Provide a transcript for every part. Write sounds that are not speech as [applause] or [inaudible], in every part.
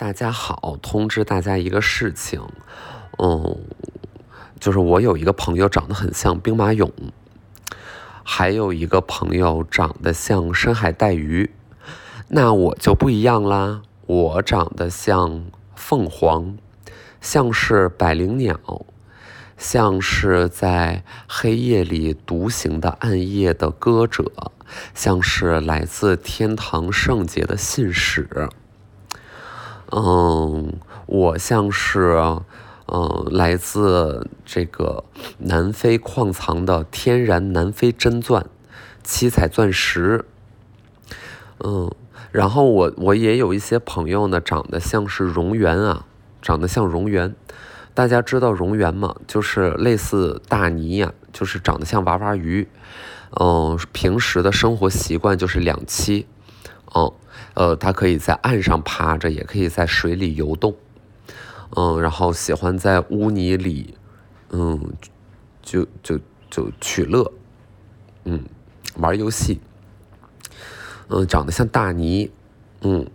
大家好，通知大家一个事情，嗯，就是我有一个朋友长得很像兵马俑，还有一个朋友长得像深海带鱼，那我就不一样啦，我长得像凤凰，像是百灵鸟，像是在黑夜里独行的暗夜的歌者，像是来自天堂圣洁的信使。嗯，我像是，嗯，来自这个南非矿藏的天然南非真钻，七彩钻石。嗯，然后我我也有一些朋友呢，长得像是蝾螈啊，长得像蝾螈。大家知道蝾螈吗？就是类似大鲵呀，就是长得像娃娃鱼。嗯，平时的生活习惯就是两栖。嗯。呃，它可以在岸上趴着，也可以在水里游动，嗯，然后喜欢在污泥里，嗯，就就就取乐，嗯，玩游戏，嗯，长得像大泥，嗯，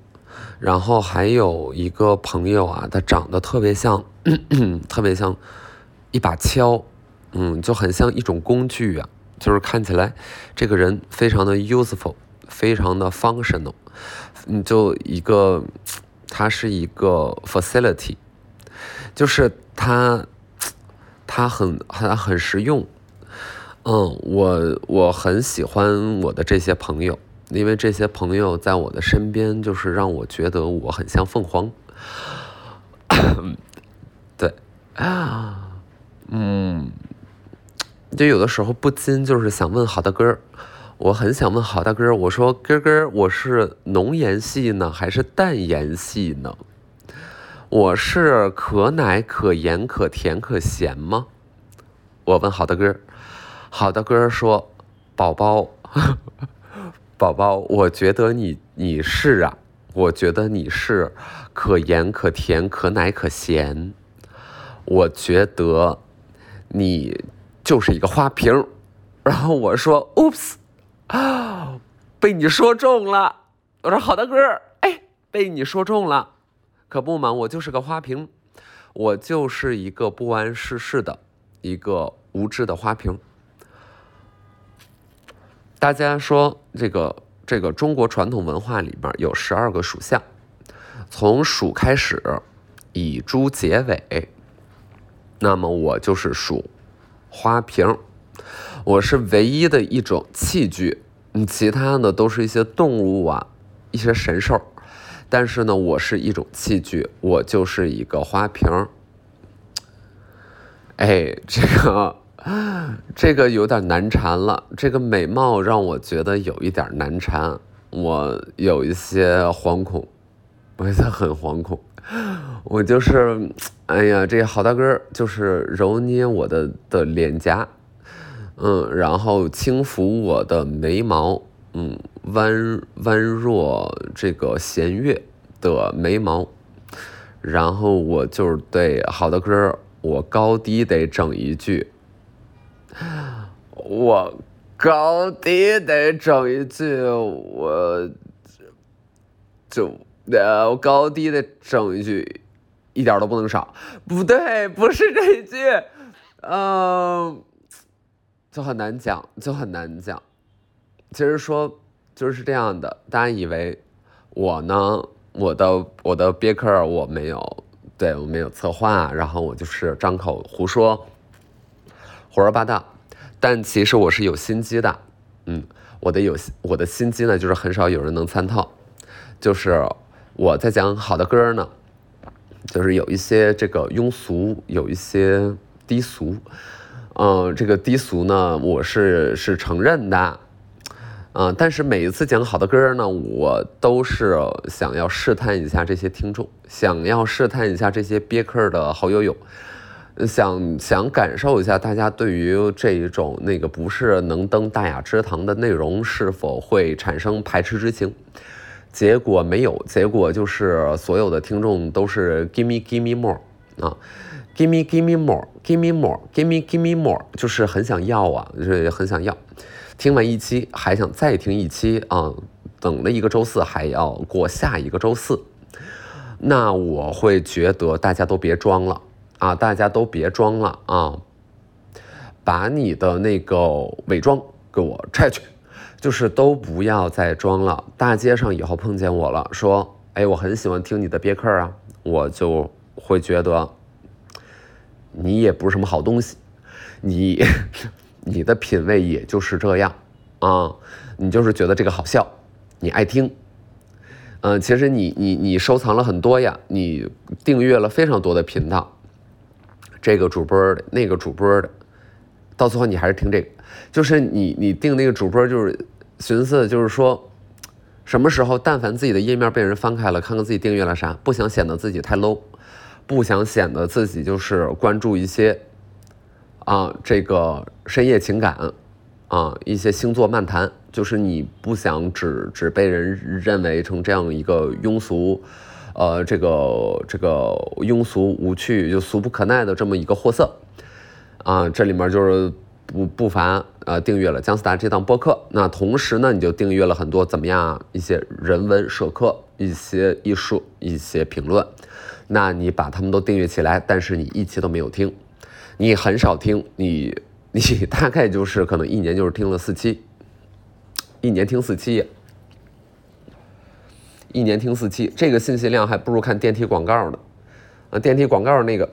然后还有一个朋友啊，他长得特别像，[clears throat] 特别像一把锹，嗯，就很像一种工具啊，就是看起来这个人非常的 useful，非常的 functional。你就一个，它是一个 facility，就是它，它很它很实用。嗯，我我很喜欢我的这些朋友，因为这些朋友在我的身边，就是让我觉得我很像凤凰。[coughs] 对，啊，嗯，就有的时候不禁就是想问好大哥儿。我很想问好大哥，我说哥哥，我是浓盐系呢，还是淡盐系呢？我是可奶可盐可甜可咸吗？我问好大哥，好大哥说，宝宝，[laughs] 宝宝，我觉得你你是啊，我觉得你是可盐可甜可奶可咸，我觉得你就是一个花瓶。然后我说，oops。啊，[gasps] 被你说中了！我说好大哥，哎，被你说中了，可不嘛，我就是个花瓶，我就是一个不谙世事的一个无知的花瓶。大家说这个这个中国传统文化里边有十二个属相，从鼠开始，以猪结尾，那么我就是属花瓶。我是唯一的一种器具，嗯，其他的都是一些动物啊，一些神兽，但是呢，我是一种器具，我就是一个花瓶儿。哎，这个这个有点难缠了，这个美貌让我觉得有一点难缠，我有一些惶恐，我现在很惶恐，我就是，哎呀，这好大哥就是揉捏我的的脸颊。嗯，然后轻抚我的眉毛，嗯，弯弯若这个弦乐的眉毛，然后我就是对好的歌，我高低得整一句，我高低得整一句，我就呃，我高低得整一句，一点都不能少。不对，不是这一句，嗯。就很难讲，就很难讲。其实说就是这样的，大家以为我呢，我的我的别克我没有，对我没有策划，然后我就是张口胡说，胡说八道。但其实我是有心机的，嗯，我的有我的心机呢，就是很少有人能参透。就是我在讲好的歌呢，就是有一些这个庸俗，有一些低俗。嗯，这个低俗呢，我是是承认的，嗯，但是每一次讲好的歌呢，我都是想要试探一下这些听众，想要试探一下这些憋客的好友友，想想感受一下大家对于这一种那个不是能登大雅之堂的内容是否会产生排斥之情，结果没有，结果就是所有的听众都是 give me give me more 啊。Give me, give me more, give me more, give me, give me more，就是很想要啊，就是很想要。听完一期还想再听一期啊，等了一个周四还要过下一个周四。那我会觉得大家都别装了啊，大家都别装了啊，把你的那个伪装给我拆去，就是都不要再装了。大街上以后碰见我了，说，哎，我很喜欢听你的别克啊，我就会觉得你也不是什么好东西，你 [laughs] 你的品味也就是这样啊，你就是觉得这个好笑，你爱听。嗯，其实你你你收藏了很多呀，你订阅了非常多的频道，这个主播的，那个主播的，到最后你还是听这个，就是你你订那个主播就是寻思就是说，什么时候但凡自己的页面被人翻开了，看看自己订阅了啥，不想显得自己太 low，不想显得自己就是关注一些啊这个深夜情感啊一些星座漫谈。就是你不想只只被人认为成这样一个庸俗，呃，这个这个庸俗无趣就俗不可耐的这么一个货色，啊，这里面就是不不乏呃订阅了姜思达这档播客，那同时呢，你就订阅了很多怎么样一些人文社科、一些艺术、一些评论，那你把他们都订阅起来，但是你一期都没有听，你很少听，你 [laughs] 你大概就是可能一年就是听了四期。一年听四期，一年听四期，这个信息量还不如看电梯广告呢。啊，电梯广告那个，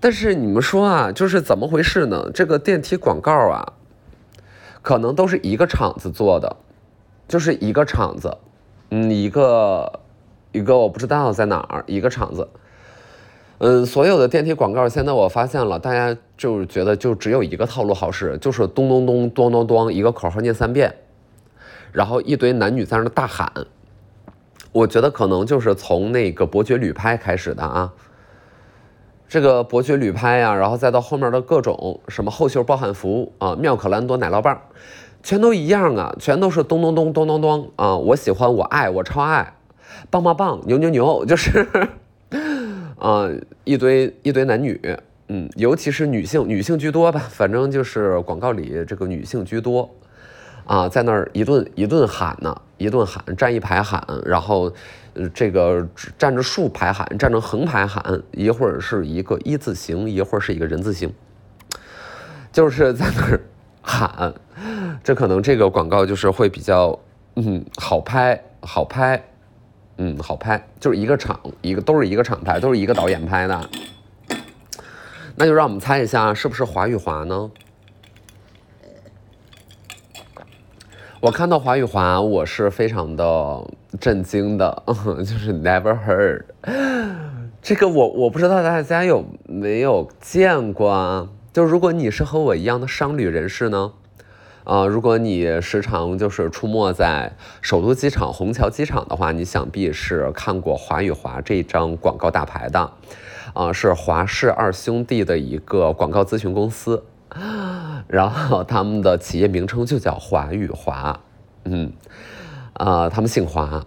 但是你们说啊，就是怎么回事呢？这个电梯广告啊，可能都是一个厂子做的，就是一个厂子，嗯，一个一个我不知道在哪儿，一个厂子。嗯，所有的电梯广告，现在我发现了，大家就是觉得就只有一个套路好使，就是咚咚咚咚咚咚，一个口号念三遍。然后一堆男女在那大喊，我觉得可能就是从那个伯爵旅拍开始的啊。这个伯爵旅拍呀，然后再到后面的各种什么后袖包汉服啊，妙可蓝多奶酪棒，全都一样啊，全都是咚咚咚咚咚咚啊！我喜欢，我爱，我超爱，棒棒棒，牛牛牛，就是啊，一堆一堆男女，嗯，尤其是女性，女性居多吧，反正就是广告里这个女性居多。啊，在那儿一顿一顿喊呢，一顿喊，站一排喊，然后，这个站着竖排喊，站着横排喊，一会儿是一个一字形，一会儿是一个人字形，就是在那儿喊，这可能这个广告就是会比较，嗯，好拍，好拍，嗯，好拍，就是一个厂，一个都是一个厂拍，都是一个导演拍的，那就让我们猜一下，是不是华与华呢？我看到华语华，我是非常的震惊的，[laughs] 就是 never heard，这个我我不知道大家有没有见过啊？就如果你是和我一样的商旅人士呢，啊，如果你时常就是出没在首都机场、虹桥机场的话，你想必是看过华与华这张广告大牌的，啊，是华氏二兄弟的一个广告咨询公司。然后他们的企业名称就叫华与华，嗯，啊，他们姓华，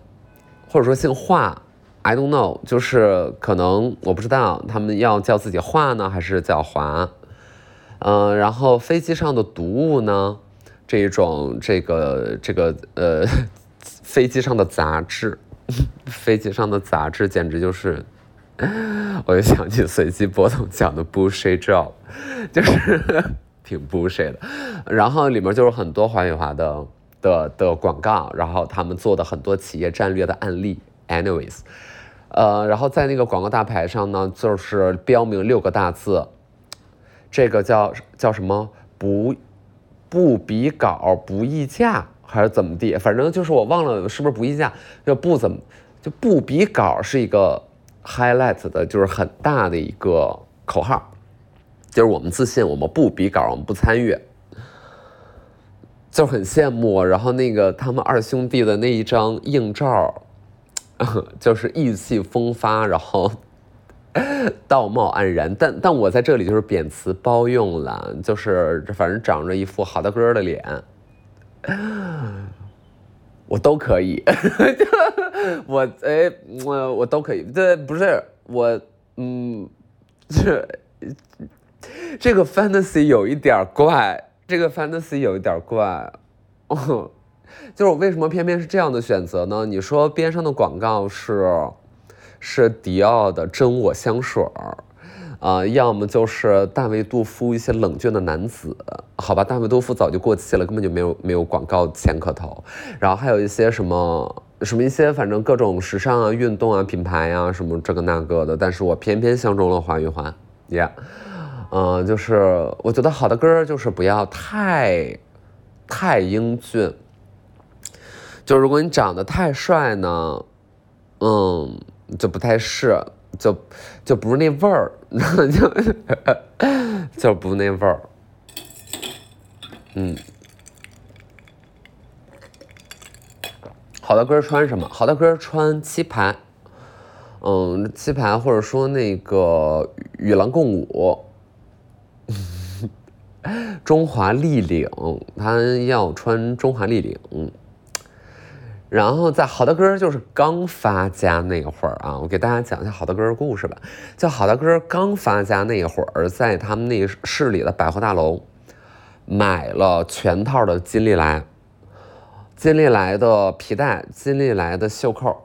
或者说姓华，I don't know，就是可能我不知道他们要叫自己华呢，还是叫华，嗯，然后飞机上的读物呢，这一种这个这个呃，[laughs] 飞机上的杂志，[laughs] 飞机上的杂志简直就是。[laughs] 我就想起随机波动讲的 bullshit job，就是挺 bullshit 的。然后里面就是很多华语华的的的广告，然后他们做的很多企业战略的案例。Anyways，呃，然后在那个广告大牌上呢，就是标明六个大字，这个叫叫什么？不不比稿不议价还是怎么地？反正就是我忘了是不是不议价，就不怎么就不比稿是一个。highlight 的就是很大的一个口号，就是我们自信，我们不比稿，我们不参与，就很羡慕。然后那个他们二兄弟的那一张硬照，[laughs] 就是意气风发，然后 [laughs] 道貌岸然。但但我在这里就是贬词包用了，就是反正长着一副好大哥的脸。我都可以，[laughs] 我哎，我我都可以。这不是我，嗯，这这个 fantasy 有一点怪，这个 fantasy 有一点怪。哦，[laughs] 就是我为什么偏偏是这样的选择呢？你说边上的广告是是迪奥的真我香水儿，啊，要么就是大卫杜夫一些冷峻的男子，好吧，大卫杜夫早就过期了，根本就没有没有广告钱可投。然后还有一些什么什么一些，反正各种时尚啊、运动啊、品牌啊什么这个那个的，但是我偏偏相中了华玉环，Yeah，嗯，就是我觉得好的歌就是不要太太英俊，就如果你长得太帅呢，嗯。就不太是，就就不是那味儿，就 [laughs] 就不那味儿。嗯，好的歌穿什么？好的歌穿漆牌，嗯，漆牌或者说那个与狼共舞，[laughs] 中华立领，他要穿中华立领。然后在好的歌就是刚发家那会儿啊，我给大家讲一下好的歌的故事吧。就好的歌刚发家那会儿，在他们那市里的百货大楼买了全套的金利来，金利来的皮带，金利来的袖扣，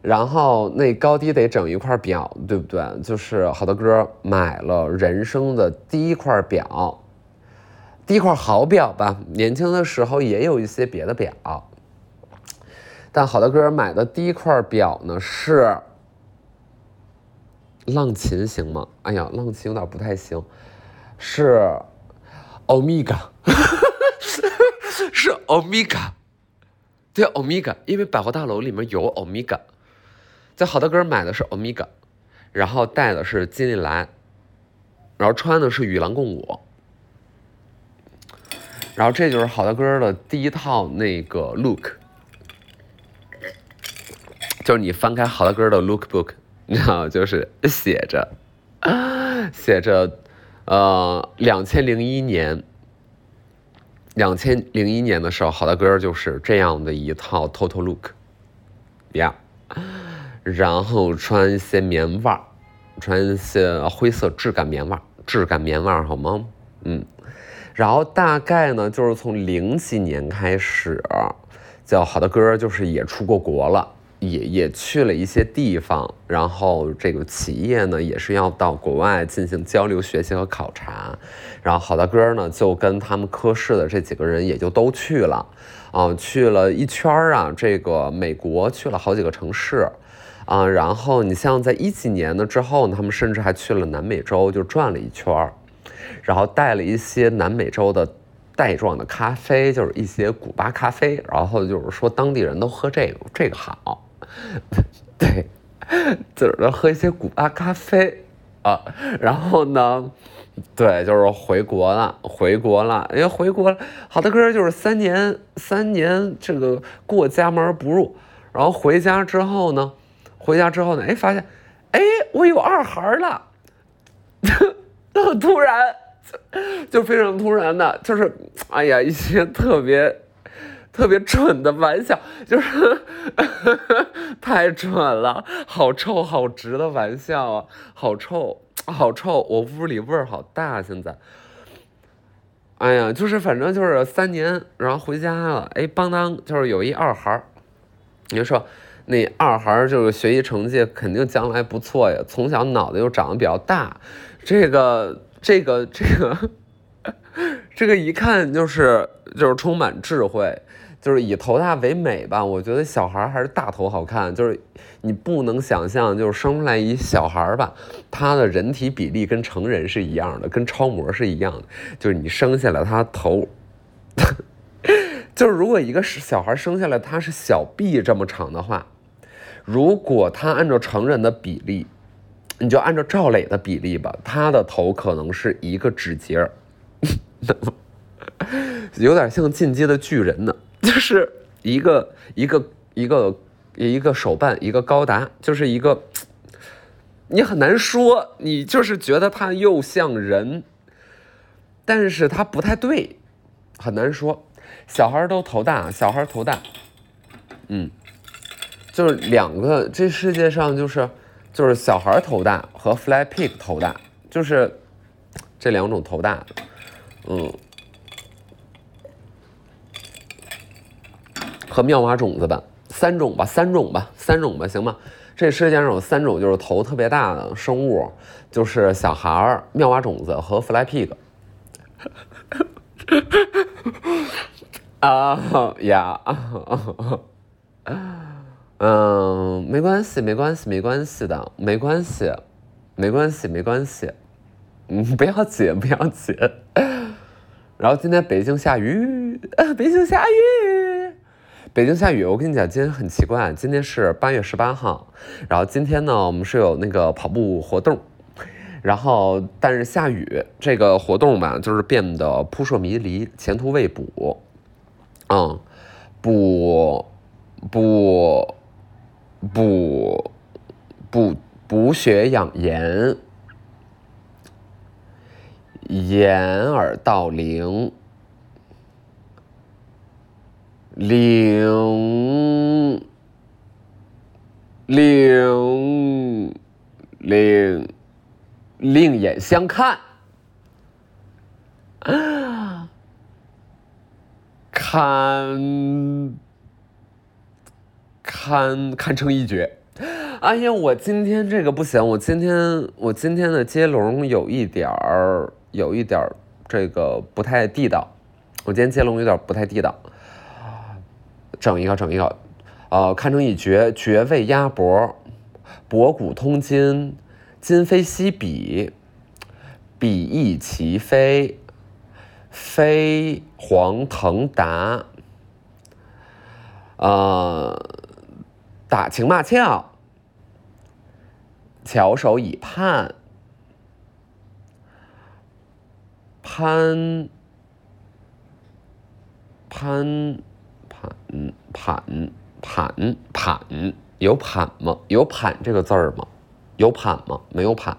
然后那高低得整一块表，对不对？就是好的歌买了人生的第一块表，第一块好表吧。年轻的时候也有一些别的表。但好的哥买的第一块表呢是浪琴，行吗？哎呀，浪琴有点不太行，是欧米伽，是欧米伽，对，欧米伽，因为百货大楼里面有欧米伽，在好的哥买的是欧米伽，然后戴的是金利来，然后穿的是与狼共舞，然后这就是好的哥的第一套那个 look。就是你翻开好的歌的 lookbook，你知道，就是写着，写着，呃，两千零一年，两千零一年的时候，好的歌就是这样的一套 total look，呀，然后穿一些棉袜，穿一些灰色质感棉袜，质感棉袜好吗？嗯，然后大概呢，就是从零几年开始，叫好的歌就是也出过国了。也也去了一些地方，然后这个企业呢也是要到国外进行交流学习和考察，然后好大哥呢就跟他们科室的这几个人也就都去了，啊，去了一圈儿啊，这个美国去了好几个城市，啊，然后你像在一几年呢之后呢，他们甚至还去了南美洲就转了一圈儿，然后带了一些南美洲的袋状的咖啡，就是一些古巴咖啡，然后就是说当地人都喝这个，这个好。[laughs] 对，就是喝一些古巴咖啡。啊，然后呢，对，就是回国了，回国了，因为回国了，好的哥就是三年，三年这个过家门不入，然后回家之后呢，回家之后呢，哎，发现，哎，我有二孩了，[laughs] 很突然，[laughs] 就非常突然的，就是，哎呀，一些特别。特别蠢的玩笑，[laughs] 就是 [laughs] 太蠢了，好臭好直的玩笑啊，好臭好臭，我屋里味儿好大现在。哎呀，就是反正就是三年，然后回家了，哎，邦当就是有一二孩儿，你说那二孩儿就是学习成绩肯定将来不错呀，从小脑袋又长得比较大，这个这个这个 [laughs] 这个一看就是就是充满智慧。就是以头大为美吧，我觉得小孩还是大头好看。就是你不能想象，就是生出来一小孩吧，他的人体比例跟成人是一样的，跟超模是一样的。就是你生下来他头，[laughs] 就是如果一个是小孩生下来他是小臂这么长的话，如果他按照成人的比例，你就按照赵磊的比例吧，他的头可能是一个指节，[laughs] 有点像进阶的巨人呢。[laughs] 就是一个一个一个一个手办，一个高达，就是一个，你很难说，你就是觉得它又像人，但是它不太对，很难说。小孩都头大，小孩头大，嗯，就是两个，这世界上就是就是小孩头大和 Fly Pig 头大，就是这两种头大，嗯。和妙蛙种子吧，三种吧，三种吧，三种吧，行吗？这世界上有三种就是头特别大的生物，就是小孩儿、妙蛙种子和 fly pig。[laughs] 啊呀，嗯，没关系，没关系，没关系的，没关系，没关系，没关系，嗯，不要紧，不要紧。[laughs] 然后今天北京下雨，北京下雨，北京下雨。我跟你讲，今天很奇怪，今天是八月十八号，然后今天呢，我们是有那个跑步活动，然后但是下雨，这个活动吧，就是变得扑朔迷离，前途未卜。嗯，补补补补补血养颜，掩耳盗铃，铃铃铃，另眼相看。[gasps] 堪堪堪称一绝！哎呀，我今天这个不行，我今天我今天的接龙有一点儿有一点儿这个不太地道，我今天接龙有点不太地道，整一个整一个，呃，堪称一绝，绝味鸭脖，博古通今，今非昔比，比翼齐飞。飞黄腾达，呃，打情骂俏，翘首以盼，攀攀攀攀攀攀，有盘吗？有盘这个字儿吗？有盘吗？没有盘。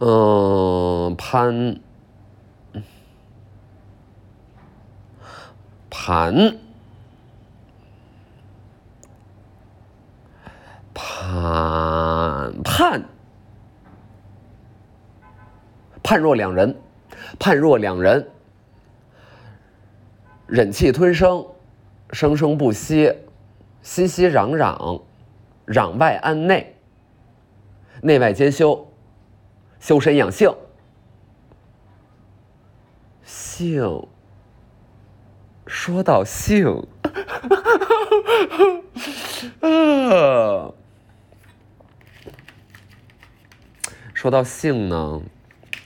嗯，攀。盘，盼盼，判若两人，判若两人，忍气吞声，生生不息，熙熙攘攘，攘外安内，内外兼修，修身养性，性。说到性，[laughs] 说到性呢，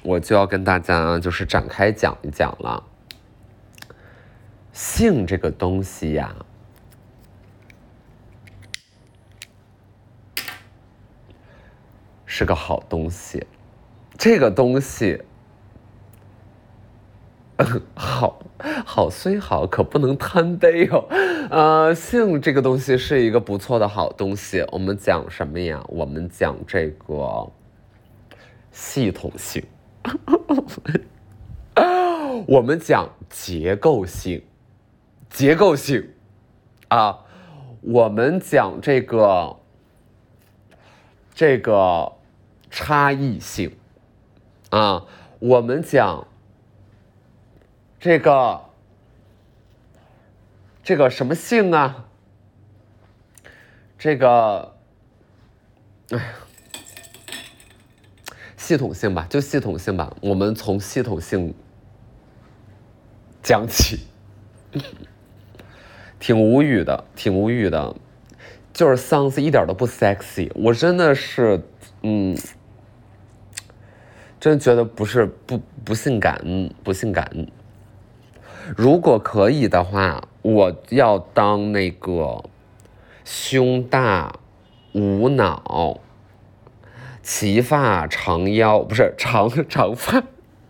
我就要跟大家就是展开讲一讲了。性这个东西呀，是个好东西，这个东西。[laughs] 好好虽好，可不能贪杯哦。呃，性这个东西是一个不错的好东西。我们讲什么呀？我们讲这个系统性，[laughs] 我们讲结构性，结构性啊，我们讲这个这个差异性啊，我们讲。这个，这个什么性啊？这个，哎呀，系统性吧，就系统性吧。我们从系统性讲起，挺无语的，挺无语的，就是嗓子一点都不 sexy，我真的是，嗯，真觉得不是不不性感，不性感。如果可以的话，我要当那个胸大、无脑、齐发长腰，不是长长发，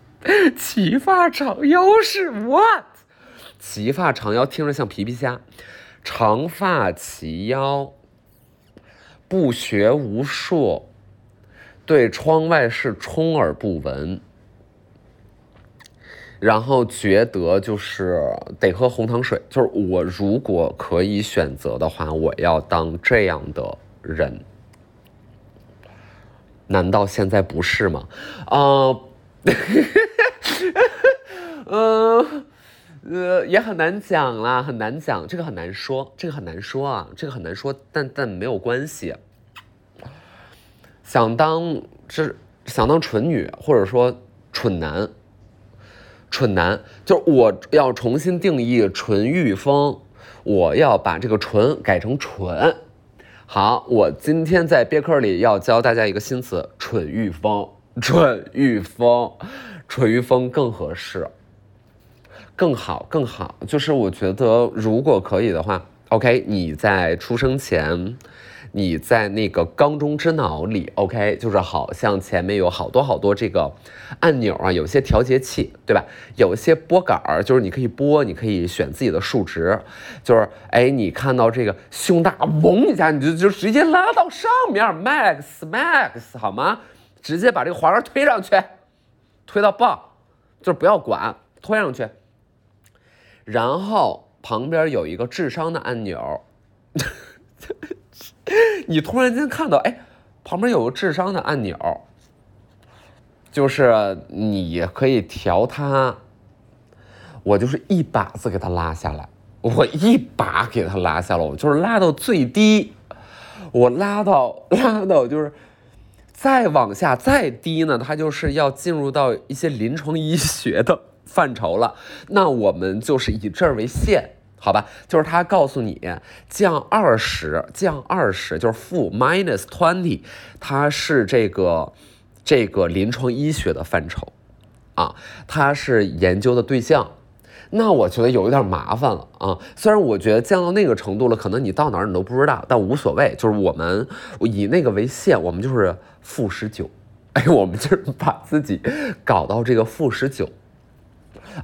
[laughs] 齐发长腰是 what？齐发长腰听着像皮皮虾，长发齐腰，不学无术，对窗外事充耳不闻。然后觉得就是得喝红糖水，就是我如果可以选择的话，我要当这样的人。难道现在不是吗？啊，嗯，[laughs] 呃也很难讲啦，很难讲，这个很难说，这个很难说啊，这个很难说，但但没有关系。想当这想当蠢女，或者说蠢男，蠢男，就是我要重新定义纯欲风，我要把这个纯改成蠢。好，我今天在别克里要教大家一个新词，蠢欲风，蠢欲风，蠢欲风更合适，更好，更好。就是我觉得，如果可以的话，OK，你在出生前。你在那个缸中之脑里，OK，就是好像前面有好多好多这个按钮啊，有些调节器，对吧？有一些拨杆儿，就是你可以拨，你可以选自己的数值，就是哎，你看到这个胸大，嗡一下，你就就直接拉到上面，max max 好吗？直接把这个滑杆推上去，推到爆，就是不要管，推上去。然后旁边有一个智商的按钮。[laughs] 你突然间看到，哎，旁边有个智商的按钮，就是你可以调它。我就是一把子给它拉下来，我一把给它拉下来，我就是拉到最低，我拉到拉到就是再往下再低呢，它就是要进入到一些临床医学的范畴了。那我们就是以这儿为线。好吧，就是他告诉你降二十，降二十就是负 minus twenty，它是这个这个临床医学的范畴啊，它是研究的对象。那我觉得有一点麻烦了啊。虽然我觉得降到那个程度了，可能你到哪儿你都不知道，但无所谓。就是我们以那个为线，我们就是负十九，哎，我们就是把自己搞到这个负十九。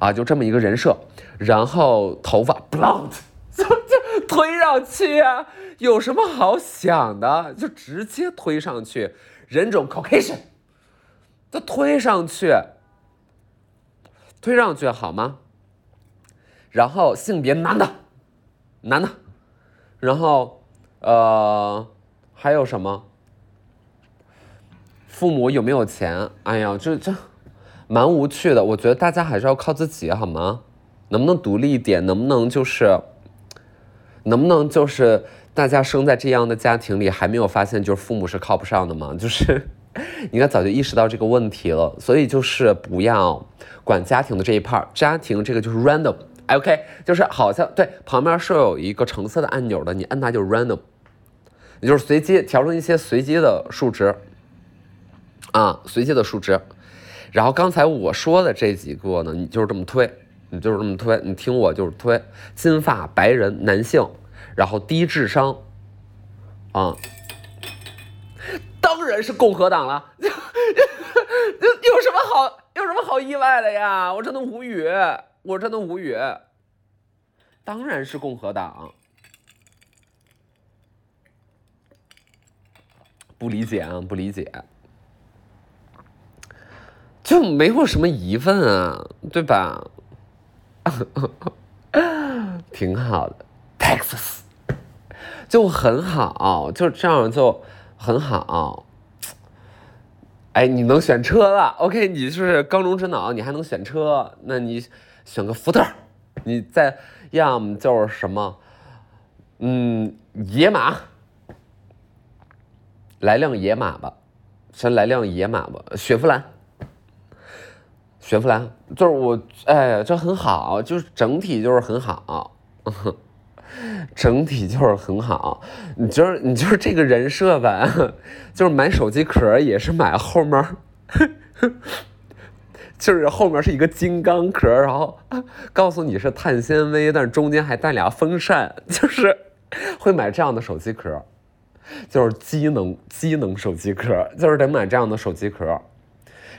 啊，就这么一个人设，然后头发 blonde，就就推上去啊，有什么好想的？就直接推上去，人种 Caucasian，就推上去，推上去好吗？然后性别男的，男的，然后呃还有什么？父母有没有钱？哎呀，这这。蛮无趣的，我觉得大家还是要靠自己，好吗？能不能独立一点？能不能就是，能不能就是大家生在这样的家庭里，还没有发现就是父母是靠不上的吗？[laughs] 就是应该早就意识到这个问题了，所以就是不要管家庭的这一 part，家庭这个就是 random，OK，就是好像对旁边是有一个橙色的按钮的，你摁它就是 random，也就是随机调成一些随机的数值啊，随机的数值。然后刚才我说的这几个呢，你就是这么推，你就是这么推，你听我就是推，金发白人男性，然后低智商，啊，当然是共和党了，有有什么好有什么好意外的呀？我真的无语，我真的无语，当然是共和党，不理解啊，不理解。就没有什么疑问啊，对吧？[laughs] 挺好的，Texas 就很好，就这样就很好。哎，你能选车了？OK，你是缸中之脑，你还能选车？那你选个福特，你再要么就是什么，嗯，野马，来辆野马吧，先来辆野马吧，雪佛兰。雪佛兰就是我，哎，这很好，就是整体就是很好，[laughs] 整体就是很好。你就是你就是这个人设吧，[laughs] 就是买手机壳也是买后面，[laughs] 就是后面是一个金刚壳，然后告诉你是碳纤维，但是中间还带俩风扇，就是会买这样的手机壳，就是机能机能手机壳，就是得买这样的手机壳。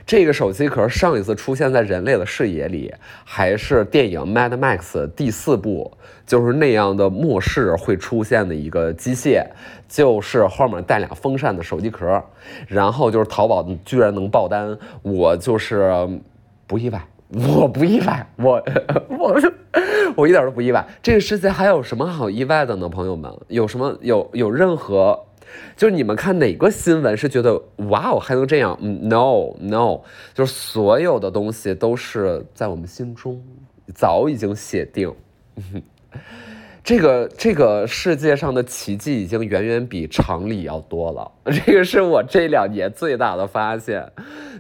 这个手机壳上一次出现在人类的视野里，还是电影《Mad Max》第四部，就是那样的末世会出现的一个机械，就是后面带俩风扇的手机壳，然后就是淘宝居然能爆单，我就是不意外，我不意外，我我我一点都不意外。这个世界还有什么好意外的呢？朋友们，有什么有有任何？就是你们看哪个新闻是觉得哇哦还能这样？嗯，no no，就是所有的东西都是在我们心中早已经写定。[laughs] 这个这个世界上的奇迹已经远远比常理要多了，[laughs] 这个是我这两年最大的发现，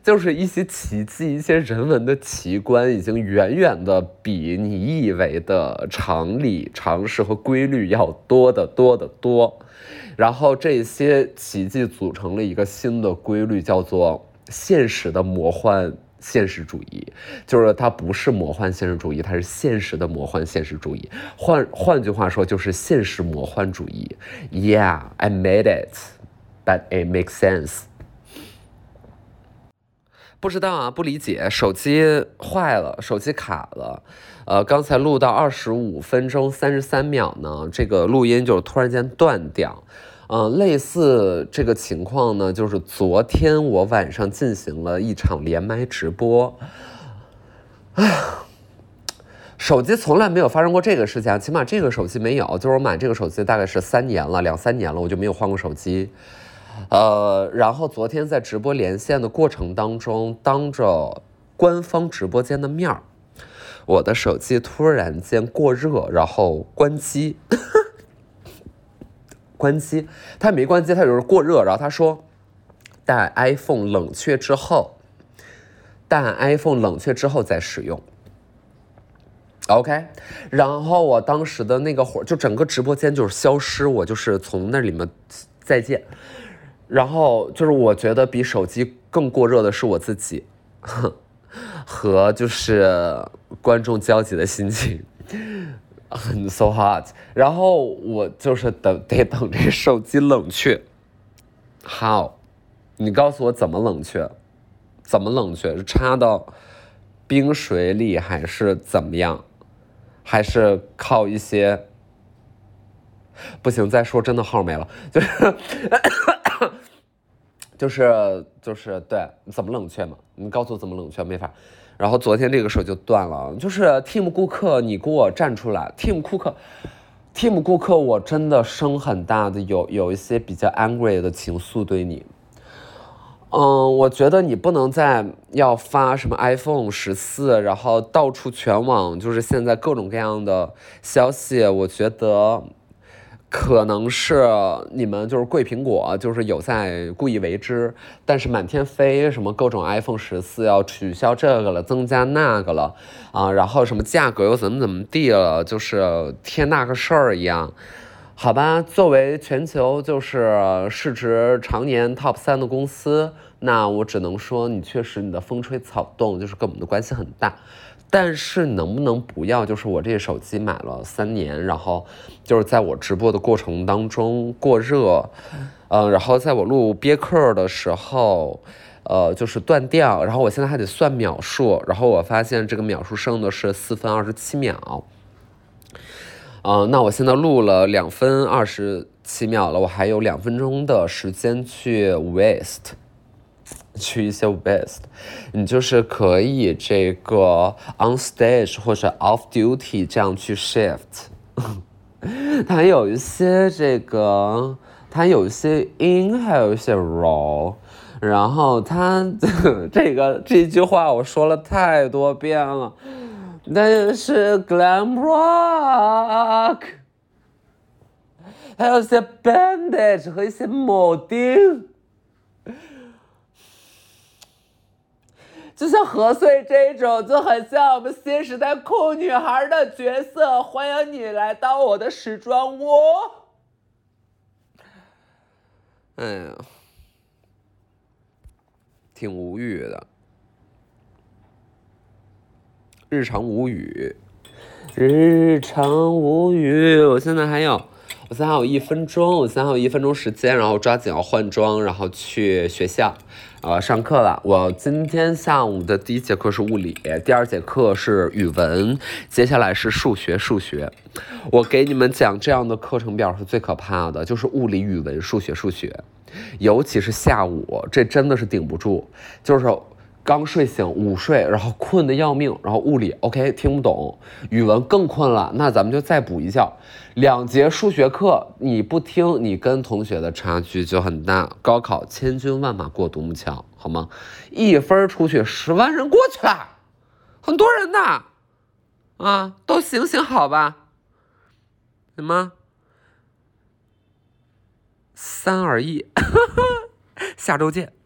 就是一些奇迹、一些人文的奇观，已经远远的比你以为的常理、常识和规律要多得多得多。然后这些奇迹组成了一个新的规律，叫做现实的魔幻。现实主义就是它不是魔幻现实主义，它是现实的魔幻现实主义。换换句话说，就是现实魔幻主义。Yeah, I made it, but it makes sense。不知道啊，不理解。手机坏了，手机卡了。呃，刚才录到二十五分钟三十三秒呢，这个录音就突然间断掉。嗯，类似这个情况呢，就是昨天我晚上进行了一场连麦直播。哎呀，手机从来没有发生过这个事情，起码这个手机没有。就是我买这个手机大概是三年了，两三年了，我就没有换过手机。呃，然后昨天在直播连线的过程当中，当着官方直播间的面儿，我的手机突然间过热，然后关机。[laughs] 关机，他没关机，他就是过热。然后他说，待 iPhone 冷却之后，待 iPhone 冷却之后再使用。OK，然后我当时的那个火，就整个直播间就是消失，我就是从那里面再见。然后就是我觉得比手机更过热的是我自己，[laughs] 和就是观众焦急的心情。很 so hot，然后我就是等得等这手机冷却，how？你告诉我怎么冷却？怎么冷却？是插到冰水里还是怎么样？还是靠一些？不行，再说真的号没了，就是 [coughs] 就是就是对，怎么冷却嘛？你告诉我怎么冷却？没法。然后昨天这个手就断了，就是 Team 顾客，你给我站出来，Team 顾客，Team 顾客，我真的声很大的有有一些比较 angry 的情愫对你。嗯，我觉得你不能再要发什么 iPhone 十四，然后到处全网就是现在各种各样的消息，我觉得。可能是你们就是贵苹果，就是有在故意为之，但是满天飞什么各种 iPhone 十四要取消这个了，增加那个了，啊，然后什么价格又怎么怎么地了，就是天大个事儿一样，好吧？作为全球就是市值常年 top 三的公司，那我只能说你确实你的风吹草动就是跟我们的关系很大。但是能不能不要？就是我这手机买了三年，然后就是在我直播的过程当中过热，嗯，然后在我录憋课的时候，呃，就是断掉，然后我现在还得算秒数，然后我发现这个秒数剩的是四分二十七秒，嗯，那我现在录了两分二十七秒了，我还有两分钟的时间去 waste。[laughs] 去一些 best，你就是可以这个 on stage 或者 off duty 这样去 shift，[laughs] 它有一些这个，它有一些 in，还有一些 raw，然后它 [laughs] 这个这句话我说了太多遍了，但是 glam rock，还有一些 bandage 和一些铆钉。就像何穗这种，就很像我们新时代酷女孩的角色。欢迎你来到我的时装屋。哎呀，挺无语的。日常无语，日常无语。我现在还有，我现在还有一分钟，我现在还有一分钟时间，然后抓紧要换装，然后去学校。呃，上课了。我今天下午的第一节课是物理，第二节课是语文，接下来是数学。数学，我给你们讲这样的课程表是最可怕的，就是物理、语文、数学、数学，尤其是下午，这真的是顶不住，就是。刚睡醒，午睡，然后困得要命，然后物理 OK 听不懂，语文更困了，那咱们就再补一觉。两节数学课你不听，你跟同学的差距就很大。高考千军万马过独木桥，好吗？一分出去，十万人过去了，很多人呢。啊，都行行好吧？什么？三二一，[laughs] 下周见。